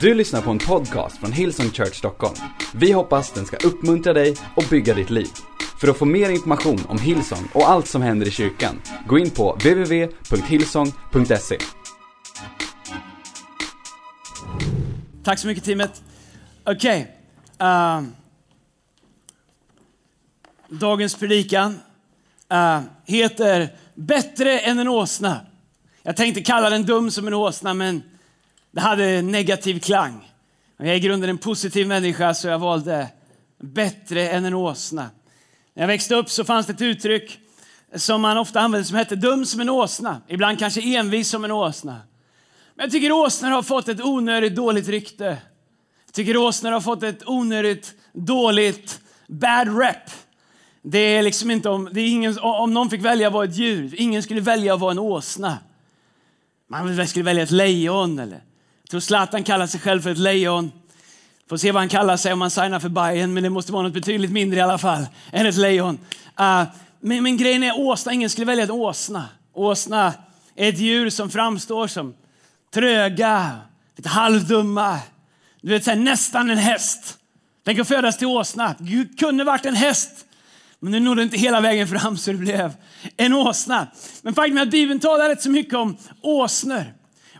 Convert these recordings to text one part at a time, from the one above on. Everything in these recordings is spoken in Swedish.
Du lyssnar på en podcast från Hillsong Church Stockholm. Vi hoppas den ska uppmuntra dig och bygga ditt liv. För att få mer information om Hillsong och allt som händer i kyrkan, gå in på www.hillsong.se. Tack så mycket teamet. Okej. ehm, dagens predikan uh, heter Bättre än en åsna. Jag tänkte kalla den dum som en åsna, men det hade negativ klang. Jag är i grunden en positiv människa, så jag valde bättre än en åsna. När jag växte upp så fanns det ett uttryck som man ofta använde som hette dum som en åsna. Ibland kanske envis som en åsna. Men jag tycker åsnor har fått ett onödigt dåligt rykte. Jag tycker åsnor har fått ett onödigt dåligt bad rep. Det är liksom inte om, det är ingen, om någon fick välja att vara ett djur, ingen skulle välja att vara en åsna. Man skulle välja ett lejon eller jag tror Zlatan kallar sig själv för ett lejon. Får se vad han kallar sig om han signar för Bayern, men det måste vara något betydligt mindre i alla fall än ett lejon. Uh, men, men grejen är åsna, ingen skulle välja en åsna. Åsna är ett djur som framstår som tröga, lite halvdumma. Du vet, så här, nästan en häst. Tänk att födas till åsna. Gud kunde varit en häst. Men du nådde inte hela vägen fram så det blev en åsna. Men faktum är att Bibeln talar rätt så mycket om åsnor.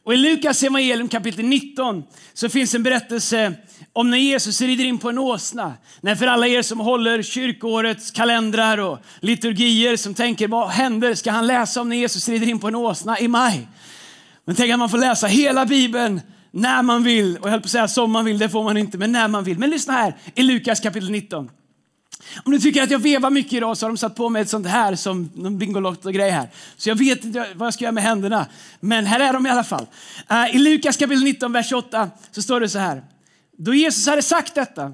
Och I Lukas evangelium kapitel 19 så finns en berättelse om när Jesus rider in på en åsna. När för alla er som håller kyrkoårets kalendrar och liturgier som tänker vad händer ska han läsa om när Jesus rider in på en åsna i maj. Men tänk att man får läsa hela Bibeln när man vill. Och jag höll på att säga som man vill, det får man inte, men när man vill. Men lyssna här i Lukas kapitel 19. Om du tycker att jag vevar mycket idag så har de satt på mig ett sånt här som någon Bingolotto grej här. Så jag vet inte vad jag ska göra med händerna. Men här är de i alla fall. Eh, I Lukas kapitel 19, vers 28 så står det så här. Då Jesus hade sagt detta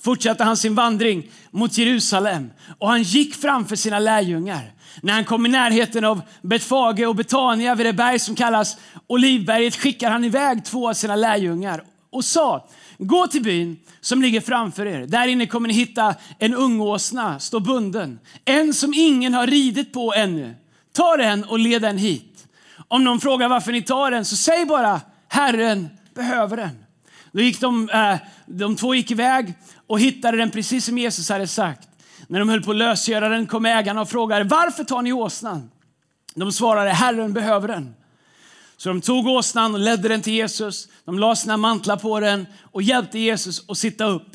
fortsatte han sin vandring mot Jerusalem och han gick framför sina lärjungar. När han kom i närheten av Betfage och Betania vid det berg som kallas Olivberget skickar han iväg två av sina lärjungar och sa Gå till byn som ligger framför er. Där inne kommer ni hitta en ungåsna, stå bunden. En som ingen har ridit på ännu. Ta den och led den hit. Om någon frågar varför ni tar den så säg bara Herren behöver den. Då gick de, äh, de två gick iväg och hittade den precis som Jesus hade sagt. När de höll på att lösgöra den kom ägarna och frågade varför tar ni åsnan? De svarade Herren behöver den. Så de tog åsnan och ledde den till Jesus. De la sina mantlar på den och hjälpte Jesus att sitta upp.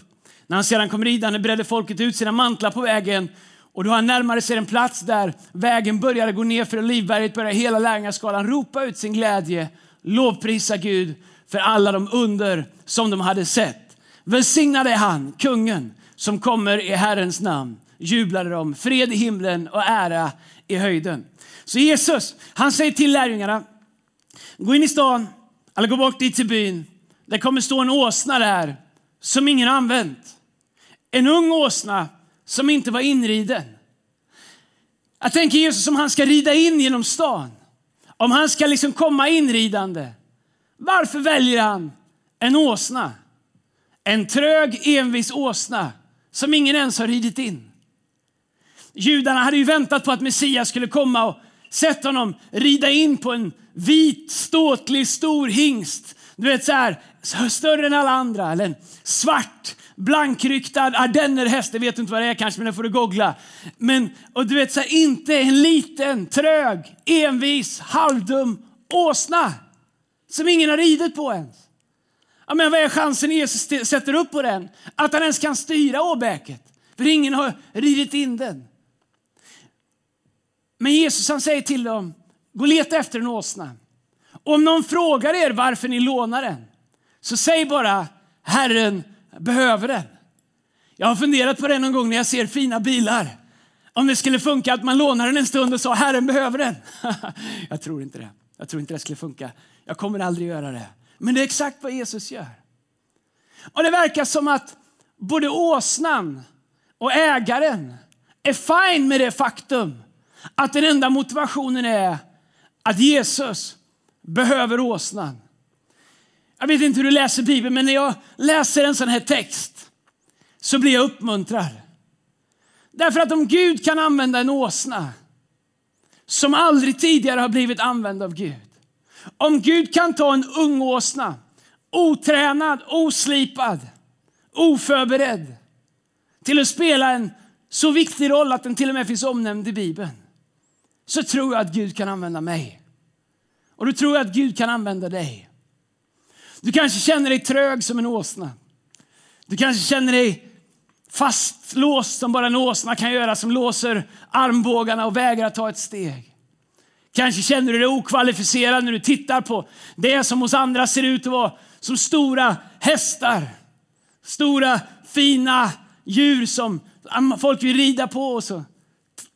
När han sedan kom ridande bredde folket ut sina mantlar på vägen och då han närmade sig en plats där vägen började gå ner för Olivberget började hela lärjungaskaran ropa ut sin glädje, lovprisa Gud för alla de under som de hade sett. Välsignade han, kungen, som kommer i Herrens namn. Jublade de, fred i himlen och ära i höjden. Så Jesus, han säger till lärjungarna, gå in i stan eller gå bort dit till byn. Det kommer stå en åsna där som ingen har använt. En ung åsna som inte var inriden. Jag tänker Jesus om han ska rida in genom stan. Om han ska liksom komma inridande. Varför väljer han en åsna? En trög, envis åsna som ingen ens har ridit in. Judarna hade ju väntat på att Messias skulle komma och sett honom rida in på en vit, ståtlig, stor hingst. Du vet så här, större än alla andra. Eller en svart, blankryktad ardennerhäst. Jag vet inte vad det är kanske, men det får du googla. Men, och du vet så här, inte en liten, trög, envis, halvdum åsna. Som ingen har ridit på ens. Ja, men vad är chansen Jesus sätter upp på den? Att han ens kan styra åbäket. För ingen har ridit in den. Men Jesus han säger till dem, gå och leta efter en åsna. Om någon frågar er varför ni lånar den, så säg bara Herren behöver den. Jag har funderat på det någon gång när jag ser fina bilar. Om det skulle funka att man lånar den en stund och sa Herren behöver den. jag tror inte det. Jag tror inte det skulle funka. Jag kommer aldrig göra det. Men det är exakt vad Jesus gör. Och det verkar som att både åsnan och ägaren är fine med det faktum att den enda motivationen är att Jesus behöver åsnan. Jag vet inte hur du läser Bibeln, men när jag läser en sån här text så blir jag uppmuntrad. Därför att om Gud kan använda en åsna som aldrig tidigare har blivit använd av Gud. Om Gud kan ta en ung åsna otränad, oslipad, oförberedd till att spela en så viktig roll att den till och med finns omnämnd i Bibeln så tror jag att Gud kan använda mig. Och då tror jag att Gud kan använda dig. Du kanske känner dig trög som en åsna. Du kanske känner dig fastlåst som bara en åsna kan göra som låser armbågarna och vägrar ta ett steg. Kanske känner du dig okvalificerad när du tittar på det som hos andra ser ut att vara som stora hästar. Stora fina djur som folk vill rida på. Och så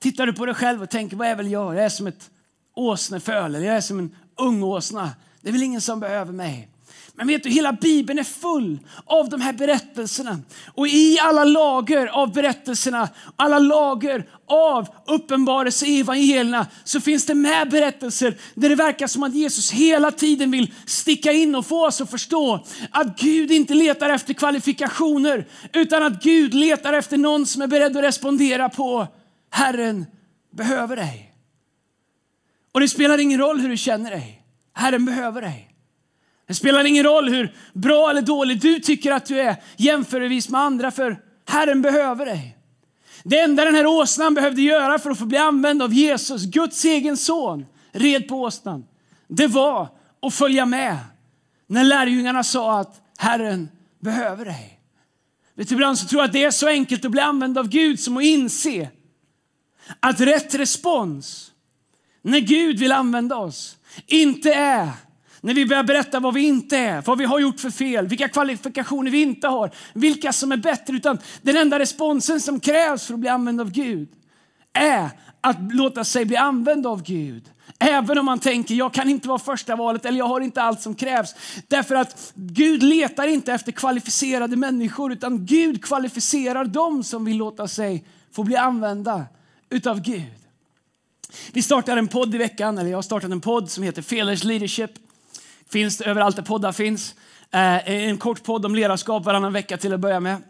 tittar du på dig själv och tänker, vad är väl jag? Jag är som ett åsneföl, eller jag är som en ung åsna. Det är väl ingen som behöver mig. Men vet du, hela Bibeln är full av de här berättelserna. Och i alla lager av berättelserna, alla lager av uppenbarelse i evangelierna så finns det med berättelser där det verkar som att Jesus hela tiden vill sticka in och få oss att förstå att Gud inte letar efter kvalifikationer utan att Gud letar efter någon som är beredd att respondera på Herren behöver dig. Och det spelar ingen roll hur du känner dig. Herren behöver dig. Det spelar ingen roll hur bra eller dålig du tycker att du är jämförelsevis med andra, för Herren behöver dig. Det enda den här åsnan behövde göra för att få bli använd av Jesus, Guds egen son, red på åsnan, det var att följa med när lärjungarna sa att Herren behöver dig. Vet du, ibland så tror jag att det är så enkelt att bli använd av Gud som att inse att rätt respons när Gud vill använda oss inte är när vi börjar berätta vad vi inte är, vad vi har gjort för fel, vilka kvalifikationer vi inte har, vilka som är bättre. Utan den enda responsen som krävs för att bli använd av Gud är att låta sig bli använd av Gud. Även om man tänker, jag kan inte vara första valet eller jag har inte allt som krävs. Därför att Gud letar inte efter kvalificerade människor utan Gud kvalificerar dem som vill låta sig få bli använda utav Gud. Vi startar en podd i veckan, eller jag har startat en podd som heter Fearless Leadership. Finns överallt där poddar finns. Eh, en kort podd om ledarskap varannan vecka till att börja med.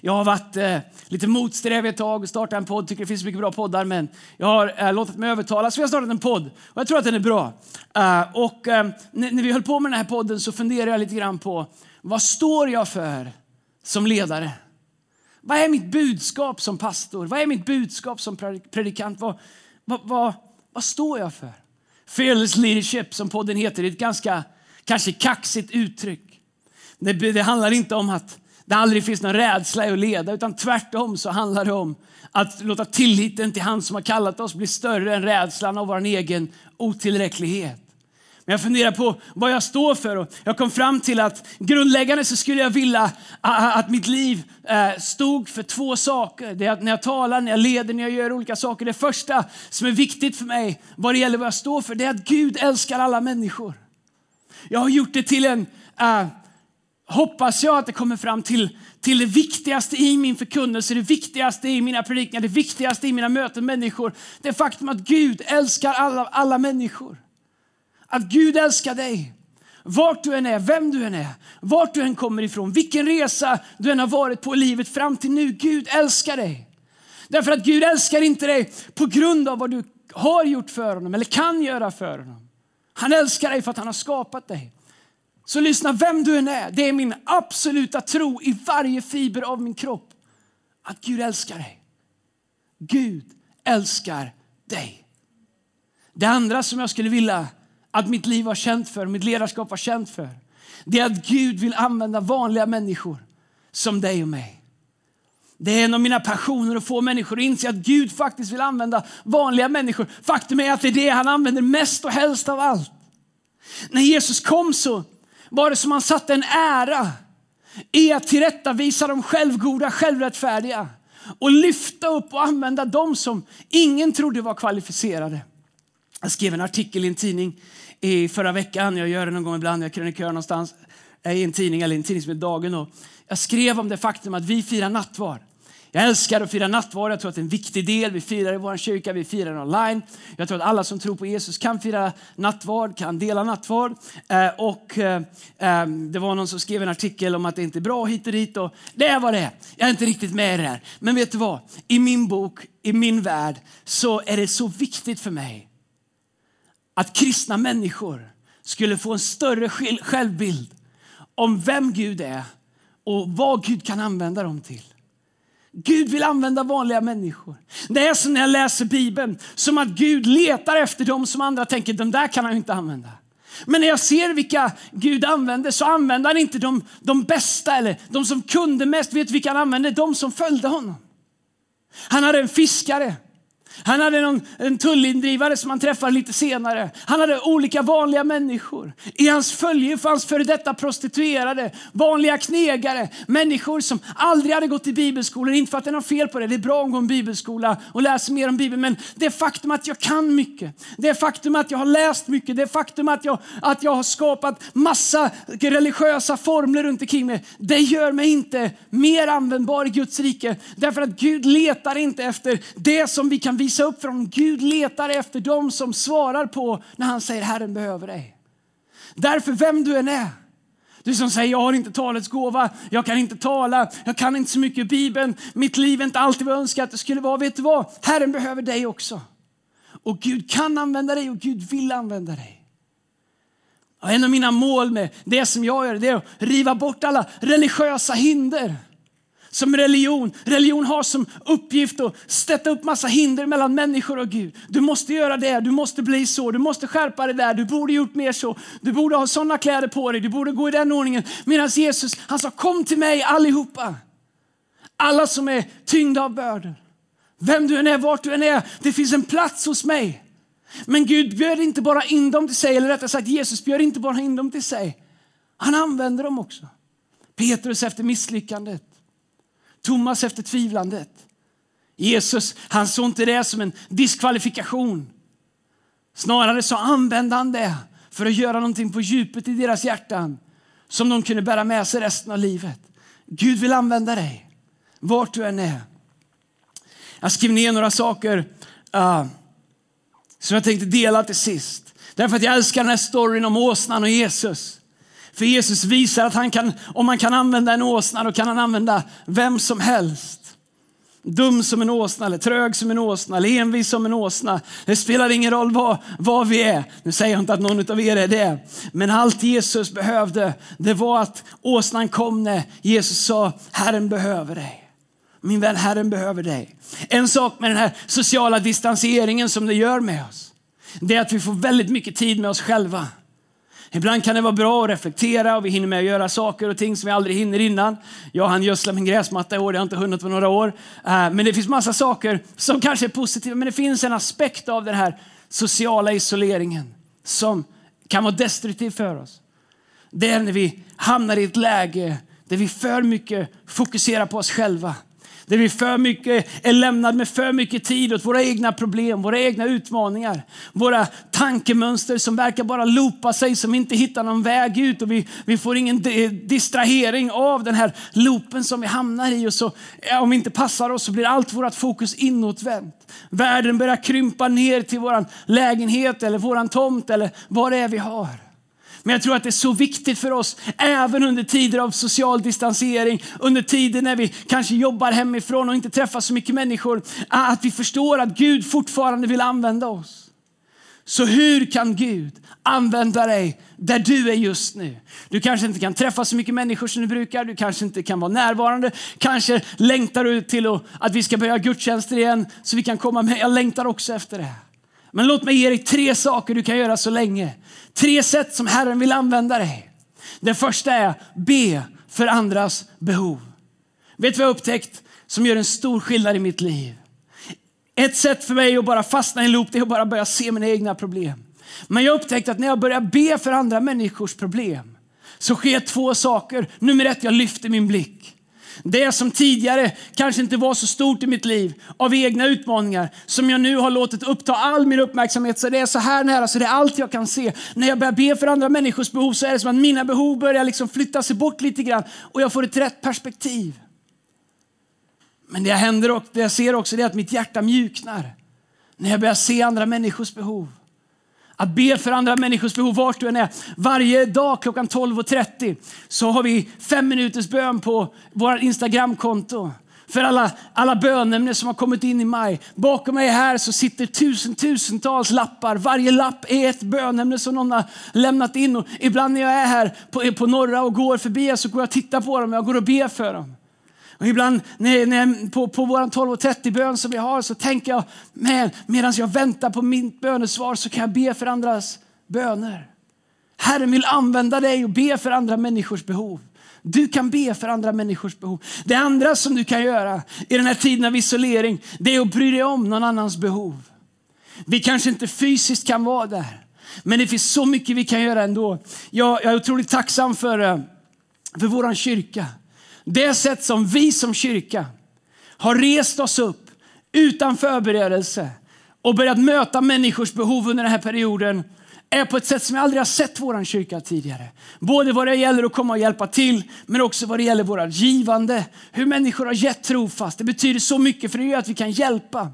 Jag har varit eh, lite motsträvig ett tag och startat en podd. Tycker det finns mycket bra poddar, men jag har eh, låtit mig övertalas. Så jag har startat en podd och jag tror att den är bra. Uh, och eh, när vi höll på med den här podden så funderade jag lite grann på vad står jag för som ledare? Vad är mitt budskap som pastor? Vad är mitt budskap som predikant? Vad, vad, vad, vad står jag för? Fearless leadership, som podden heter, är ett ganska kanske kaxigt uttryck. Det, det handlar inte om att det aldrig finns någon rädsla i att leda, utan tvärtom så handlar det om att låta tilliten till han som har kallat oss bli större än rädslan av vår egen otillräcklighet. Men jag funderar på vad jag står för och jag kom fram till att grundläggande så skulle jag vilja att mitt liv eh, stod för två saker. Det är att när jag talar, när jag leder, när jag gör olika saker. Det första som är viktigt för mig vad det gäller vad jag står för, det är att Gud älskar alla människor. Jag har gjort det till en, uh, hoppas jag att det kommer fram till, till det viktigaste i min förkunnelse, det viktigaste i mina predikningar, det viktigaste i mina möten med människor. Det faktum att Gud älskar alla, alla människor. Att Gud älskar dig. Vart du än är, vem du än är, vart du än kommer ifrån, vilken resa du än har varit på i livet fram till nu. Gud älskar dig. Därför att Gud älskar inte dig på grund av vad du har gjort för honom eller kan göra för honom. Han älskar dig för att han har skapat dig. Så lyssna, vem du än är, det är min absoluta tro i varje fiber av min kropp att Gud älskar dig. Gud älskar dig. Det andra som jag skulle vilja att mitt liv var känt för, mitt ledarskap var känt för. Det är att Gud vill använda vanliga människor som dig och mig. Det är en av mina passioner att få människor att inse att Gud faktiskt vill använda vanliga människor. Faktum är att det är det han använder mest och helst av allt. När Jesus kom så var det som han satte en ära i att tillrättavisa de självgoda, självrättfärdiga och lyfta upp och använda dem som ingen trodde var kvalificerade. Jag skrev en artikel i en tidning i förra veckan. Jag gör det någon gång ibland. Jag krönikör någonstans eh, i en tidning eller en tidning som är Dagen. Och jag skrev om det faktum att vi firar nattvard. Jag älskar att fira nattvard. Jag tror att det är en viktig del. Vi firar i vår kyrka, vi firar online. Jag tror att alla som tror på Jesus kan fira nattvard, kan dela nattvard. Eh, och, eh, eh, det var någon som skrev en artikel om att det inte är bra hit och dit. Och det är vad det är. Jag är inte riktigt med i det här. Men vet du vad? I min bok, i min värld, så är det så viktigt för mig att kristna människor skulle få en större självbild om vem Gud är och vad Gud kan använda dem till. Gud vill använda vanliga människor. Det är som när jag läser Bibeln, som att Gud letar efter dem som andra tänker, de där kan han inte använda. Men när jag ser vilka Gud använder så använder han inte de, de bästa eller de som kunde mest. Vet vilka han använde? De som följde honom. Han hade en fiskare han hade någon, en tullindrivare som han träffade lite senare. Han hade olika vanliga människor. I hans följe fanns före detta prostituerade, vanliga knegare, människor som aldrig hade gått i bibelskolan. Inte för att det är något fel på det, det är bra att gå i en bibelskola och läsa mer om Bibeln. Men det faktum att jag kan mycket, det faktum att jag har läst mycket, det faktum att jag, att jag har skapat massa religiösa formler runt omkring mig. Det gör mig inte mer användbar i Guds rike. Därför att Gud letar inte efter det som vi kan visa upp för honom. Gud letar efter dem som svarar på när han säger Herren behöver dig. Därför vem du än är. Du som säger jag har inte talets gåva, jag kan inte tala, jag kan inte så mycket i Bibeln, mitt liv är inte alltid vad jag önskar att det skulle vara. Vet du vad? Herren behöver dig också. Och Gud kan använda dig och Gud vill använda dig. Och en av mina mål med det som jag gör det är att riva bort alla religiösa hinder som religion. Religion har som uppgift att sätta upp massa hinder mellan människor och Gud. Du måste göra det, du måste bli så, du måste skärpa dig där, du borde gjort mer så, du borde ha sådana kläder på dig, du borde gå i den ordningen. Medan Jesus, han sa kom till mig allihopa. Alla som är tyngda av bördor. Vem du än är, vart du än är, det finns en plats hos mig. Men Gud bjöd inte bara in dem till sig, eller rättare sagt Jesus bjöd inte bara in dem till sig. Han använder dem också. Petrus efter misslyckandet. Thomas efter tvivlandet. Jesus han såg inte det som en diskvalifikation. Snarare så använde han det för att göra någonting på djupet i deras hjärtan som de kunde bära med sig resten av livet. Gud vill använda dig vart du än är. Jag skrev ner några saker uh, som jag tänkte dela till sist. Därför att jag älskar den här storyn om åsnan och Jesus. För Jesus visar att han kan, om man kan använda en åsna, då kan han använda vem som helst. Dum som en åsna, eller trög som en åsna, eller envis som en åsna. Det spelar ingen roll vad, vad vi är. Nu säger jag inte att någon av er är det. Men allt Jesus behövde, det var att åsnan kom när Jesus sa, Herren behöver dig. Min vän, Herren behöver dig. En sak med den här sociala distanseringen som det gör med oss, det är att vi får väldigt mycket tid med oss själva. Ibland kan det vara bra att reflektera och vi hinner med att göra saker och ting som vi aldrig hinner innan. Jag hann gödsla min gräsmatta i år, det har inte hunnit på några år. Eh, men det finns massa saker som kanske är positiva, men det finns en aspekt av den här sociala isoleringen som kan vara destruktiv för oss. Det är när vi hamnar i ett läge där vi för mycket fokuserar på oss själva. Där vi för mycket är lämnade med för mycket tid åt våra egna problem, våra egna utmaningar. Våra tankemönster som verkar bara loopa sig, som inte hittar någon väg ut. Och vi, vi får ingen distrahering av den här loopen som vi hamnar i. Och så, eh, om vi inte passar oss så blir allt vårt fokus inåtvänt. Världen börjar krympa ner till vår lägenhet eller vår tomt eller vad det är vi har. Men jag tror att det är så viktigt för oss, även under tider av social distansering, under tider när vi kanske jobbar hemifrån och inte träffar så mycket människor, att vi förstår att Gud fortfarande vill använda oss. Så hur kan Gud använda dig där du är just nu? Du kanske inte kan träffa så mycket människor som du brukar, du kanske inte kan vara närvarande, kanske längtar du till att vi ska börja gudstjänster igen så vi kan komma med. Jag längtar också efter det. Men låt mig ge dig tre saker du kan göra så länge. Tre sätt som Herren vill använda dig. Det första är be för andras behov. Vet du vad jag upptäckt som gör en stor skillnad i mitt liv? Ett sätt för mig att bara fastna i en loop är att bara börja se mina egna problem. Men jag upptäckte att när jag börjar be för andra människors problem så sker två saker. Nummer ett, jag lyfter min blick. Det som tidigare kanske inte var så stort i mitt liv av egna utmaningar som jag nu har låtit uppta all min uppmärksamhet så det är så här nära så det är allt jag kan se. När jag börjar be för andra människors behov så är det som att mina behov börjar liksom flytta sig bort lite grann och jag får ett rätt perspektiv. Men det, jag händer och det jag ser också är att mitt hjärta mjuknar när jag börjar se andra människors behov. Att be för andra människors behov vart du än är. Varje dag klockan 12.30 så har vi fem minuters bön på vårt Instagramkonto. för alla, alla bönämnen som har kommit in i maj. Bakom mig här så sitter tusen, tusentals lappar. Varje lapp är ett bönämne som någon har lämnat in. Och ibland när jag är här på, på norra och går förbi så går jag och tittar på dem. Jag går och ber för dem. Och ibland när, när, på, på vår 12.30 bön som vi har så tänker jag, medan jag väntar på mitt bönesvar så kan jag be för andras böner. Herren vill använda dig och be för andra människors behov. Du kan be för andra människors behov. Det andra som du kan göra i den här tiden av isolering, det är att bry dig om någon annans behov. Vi kanske inte fysiskt kan vara där, men det finns så mycket vi kan göra ändå. Jag, jag är otroligt tacksam för, eh, för vår kyrka. Det sätt som vi som kyrka har rest oss upp utan förberedelse och börjat möta människors behov under den här perioden är på ett sätt som jag aldrig har sett vår kyrka tidigare. Både vad det gäller att komma och hjälpa till, men också vad det gäller våra givande. Hur människor har gett trofast. Det betyder så mycket för det gör att vi kan hjälpa.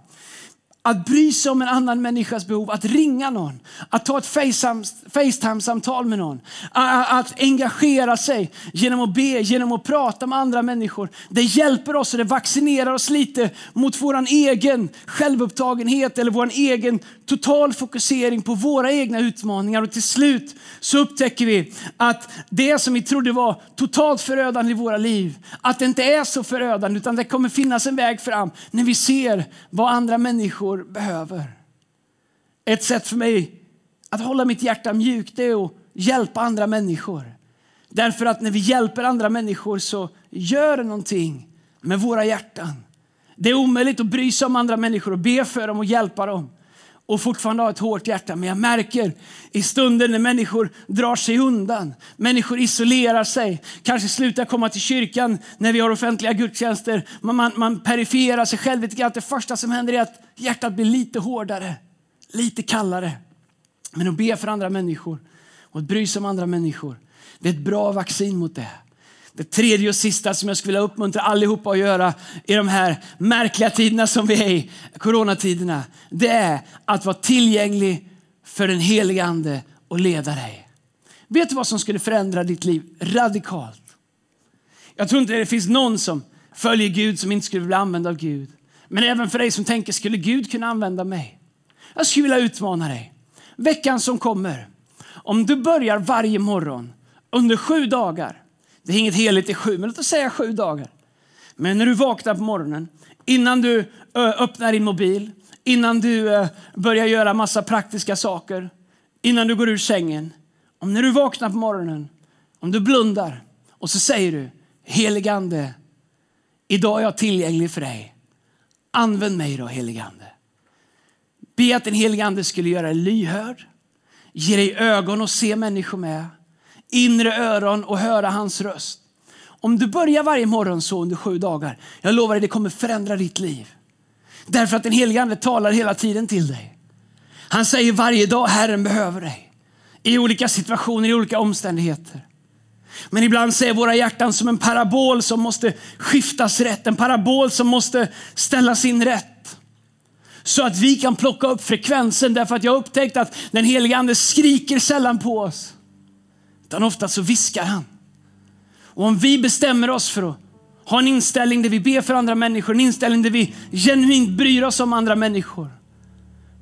Att bry sig om en annan människas behov, att ringa någon, att ta ett Facetime-samtal med någon, att engagera sig genom att be, genom att prata med andra människor. Det hjälper oss och det vaccinerar oss lite mot vår egen självupptagenhet eller vår egen total fokusering på våra egna utmaningar. Och till slut så upptäcker vi att det som vi trodde var totalt förödande i våra liv, att det inte är så förödande utan det kommer finnas en väg fram när vi ser vad andra människor människor behöver. Ett sätt för mig att hålla mitt hjärta mjukt är att hjälpa andra människor. Därför att när vi hjälper andra människor så gör det någonting med våra hjärtan. Det är omöjligt att bry sig om andra människor och be för dem och hjälpa dem och fortfarande har ett hårt hjärta. Men jag märker i stunder när människor drar sig undan, människor isolerar sig, kanske slutar komma till kyrkan när vi har offentliga gudstjänster. Man, man, man perifierar sig själv lite grann. Det första som händer är att hjärtat blir lite hårdare, lite kallare. Men att be för andra människor och att bry sig om andra människor, det är ett bra vaccin mot det. Det tredje och sista som jag skulle vilja uppmuntra allihopa att göra i de här märkliga tiderna som vi är i, coronatiderna, det är att vara tillgänglig för den helige Ande och leda dig. Vet du vad som skulle förändra ditt liv radikalt? Jag tror inte det finns någon som följer Gud som inte skulle bli använd av Gud. Men även för dig som tänker, skulle Gud kunna använda mig? Jag skulle vilja utmana dig. Veckan som kommer, om du börjar varje morgon under sju dagar det är inget heligt i sju, men låt oss säga sju dagar. Men när du vaknar på morgonen, innan du öppnar din mobil, innan du börjar göra massa praktiska saker, innan du går ur sängen. Om när du vaknar på morgonen, om du blundar och så säger du, heligande, idag är jag tillgänglig för dig. Använd mig då heligande. Be att den helige ande skulle göra dig lyhörd, ge dig ögon att se människor med inre öron och höra hans röst. Om du börjar varje morgon så under sju dagar, jag lovar dig det kommer förändra ditt liv. Därför att den helige Ande talar hela tiden till dig. Han säger varje dag, Herren behöver dig. I olika situationer, i olika omständigheter. Men ibland ser våra hjärtan som en parabol som måste skiftas rätt. En parabol som måste ställas in rätt. Så att vi kan plocka upp frekvensen. Därför att jag har upptäckt att den helige Ande skriker sällan på oss. Utan ofta så viskar han. Och om vi bestämmer oss för att ha en inställning där vi ber för andra människor, en inställning där vi genuint bryr oss om andra människor.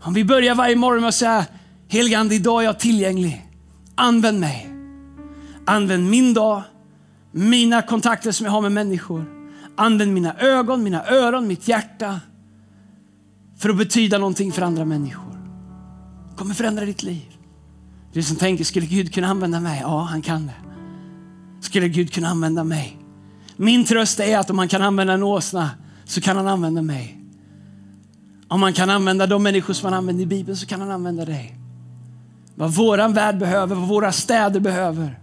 Om vi börjar varje morgon med att säga, helgande idag är jag tillgänglig. Använd mig. Använd min dag, mina kontakter som jag har med människor. Använd mina ögon, mina öron, mitt hjärta för att betyda någonting för andra människor. Det kommer förändra ditt liv. Du som tänker, skulle Gud kunna använda mig? Ja, han kan det. Skulle Gud kunna använda mig? Min tröst är att om han kan använda en åsna så kan han använda mig. Om man kan använda de människor som han använder i Bibeln så kan han använda dig. Vad våran värld behöver, vad våra städer behöver,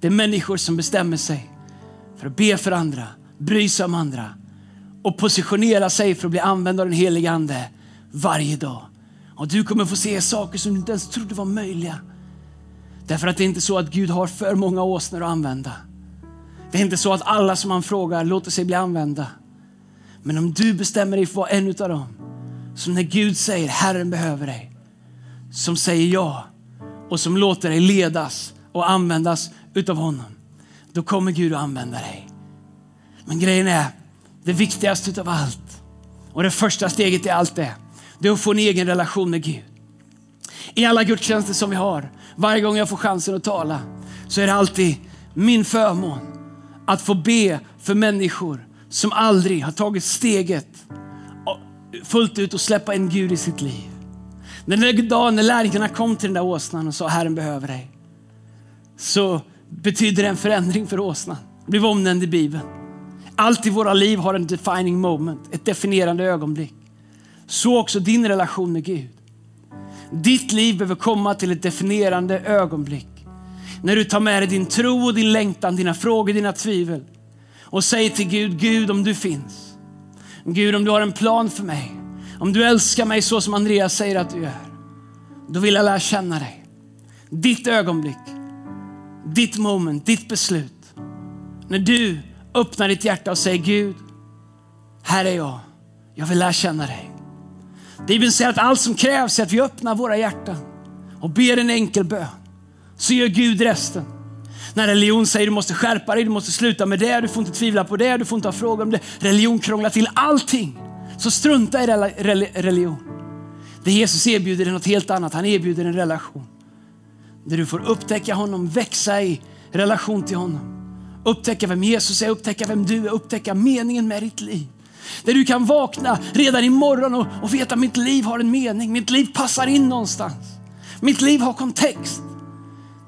det är människor som bestämmer sig för att be för andra, bry sig om andra och positionera sig för att bli använd av den helige Ande varje dag. Och du kommer få se saker som du inte ens trodde var möjliga. Därför att det är inte så att Gud har för många åsnor att använda. Det är inte så att alla som han frågar låter sig bli använda. Men om du bestämmer dig för att vara en av dem, som när Gud säger Herren behöver dig, som säger ja och som låter dig ledas och användas utav honom, då kommer Gud att använda dig. Men grejen är, det viktigaste utav allt. Och det första steget i allt det, det är att få en egen relation med Gud. I alla gudstjänster som vi har, varje gång jag får chansen att tala, så är det alltid min förmån att få be för människor som aldrig har tagit steget fullt ut och släppa in Gud i sitt liv. Den där dagen när lärjungarna kom till den där åsnan och sa Herren behöver dig, så betyder det en förändring för åsnan. Det blev omnämnd i Bibeln. Allt i våra liv har en defining moment, ett definierande ögonblick. Så också din relation med Gud. Ditt liv behöver komma till ett definierande ögonblick. När du tar med dig din tro och din längtan, dina frågor, dina tvivel och säger till Gud, Gud om du finns. Gud om du har en plan för mig. Om du älskar mig så som Andreas säger att du gör. Då vill jag lära känna dig. Ditt ögonblick, ditt moment, ditt beslut. När du öppnar ditt hjärta och säger Gud, här är jag. Jag vill lära känna dig. Bibeln säger att allt som krävs är att vi öppnar våra hjärtan och ber en enkel bön. Så gör Gud resten. När religion säger du måste skärpa dig, du måste sluta med det, du får inte tvivla på det, du får inte ha frågor om det. Religion krånglar till allting. Så strunta i religion. Det Jesus erbjuder är något helt annat. Han erbjuder en relation. Där du får upptäcka honom, växa i relation till honom. Upptäcka vem Jesus är, upptäcka vem du är, upptäcka meningen med ditt liv. Där du kan vakna redan imorgon och, och veta att mitt liv har en mening, mitt liv passar in någonstans. Mitt liv har kontext.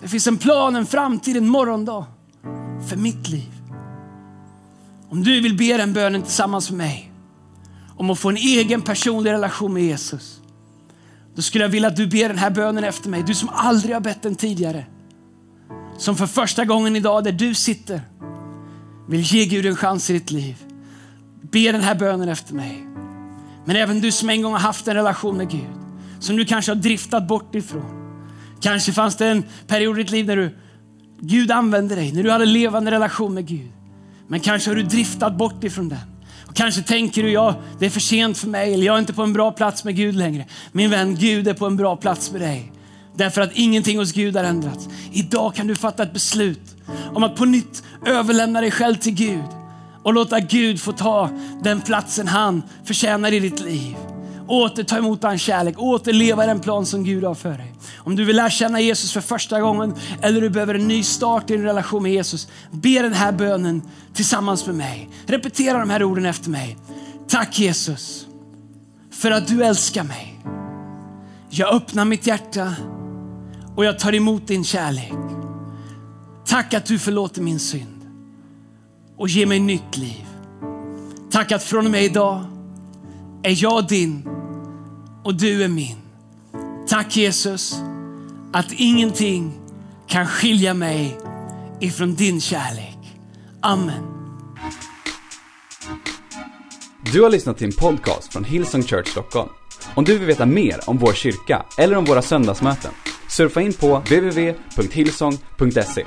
Det finns en plan, en framtid, en morgondag för mitt liv. Om du vill be den bönen tillsammans med mig om att få en egen personlig relation med Jesus. Då skulle jag vilja att du ber den här bönen efter mig. Du som aldrig har bett den tidigare. Som för första gången idag där du sitter vill ge Gud en chans i ditt liv. Be den här bönen efter mig. Men även du som en gång har haft en relation med Gud. Som du kanske har driftat bort ifrån. Kanske fanns det en period i ditt liv när du, Gud använde dig, när du hade levande relation med Gud. Men kanske har du driftat bort ifrån den. Och kanske tänker du, ja, det är för sent för mig, eller jag är inte på en bra plats med Gud längre. Min vän, Gud är på en bra plats med dig. Därför att ingenting hos Gud har ändrats. Idag kan du fatta ett beslut om att på nytt överlämna dig själv till Gud och låta Gud få ta den platsen han förtjänar i ditt liv. Åter ta emot hans kärlek, återleva den plan som Gud har för dig. Om du vill lära känna Jesus för första gången eller du behöver en ny start i din relation med Jesus, be den här bönen tillsammans med mig. Repetera de här orden efter mig. Tack Jesus för att du älskar mig. Jag öppnar mitt hjärta och jag tar emot din kärlek. Tack att du förlåter min synd och ge mig nytt liv. Tack att från och med idag är jag din och du är min. Tack Jesus att ingenting kan skilja mig ifrån din kärlek. Amen. Du har lyssnat till en podcast från Hillsong Church Stockholm. Om du vill veta mer om vår kyrka eller om våra söndagsmöten, surfa in på www.hillsong.se.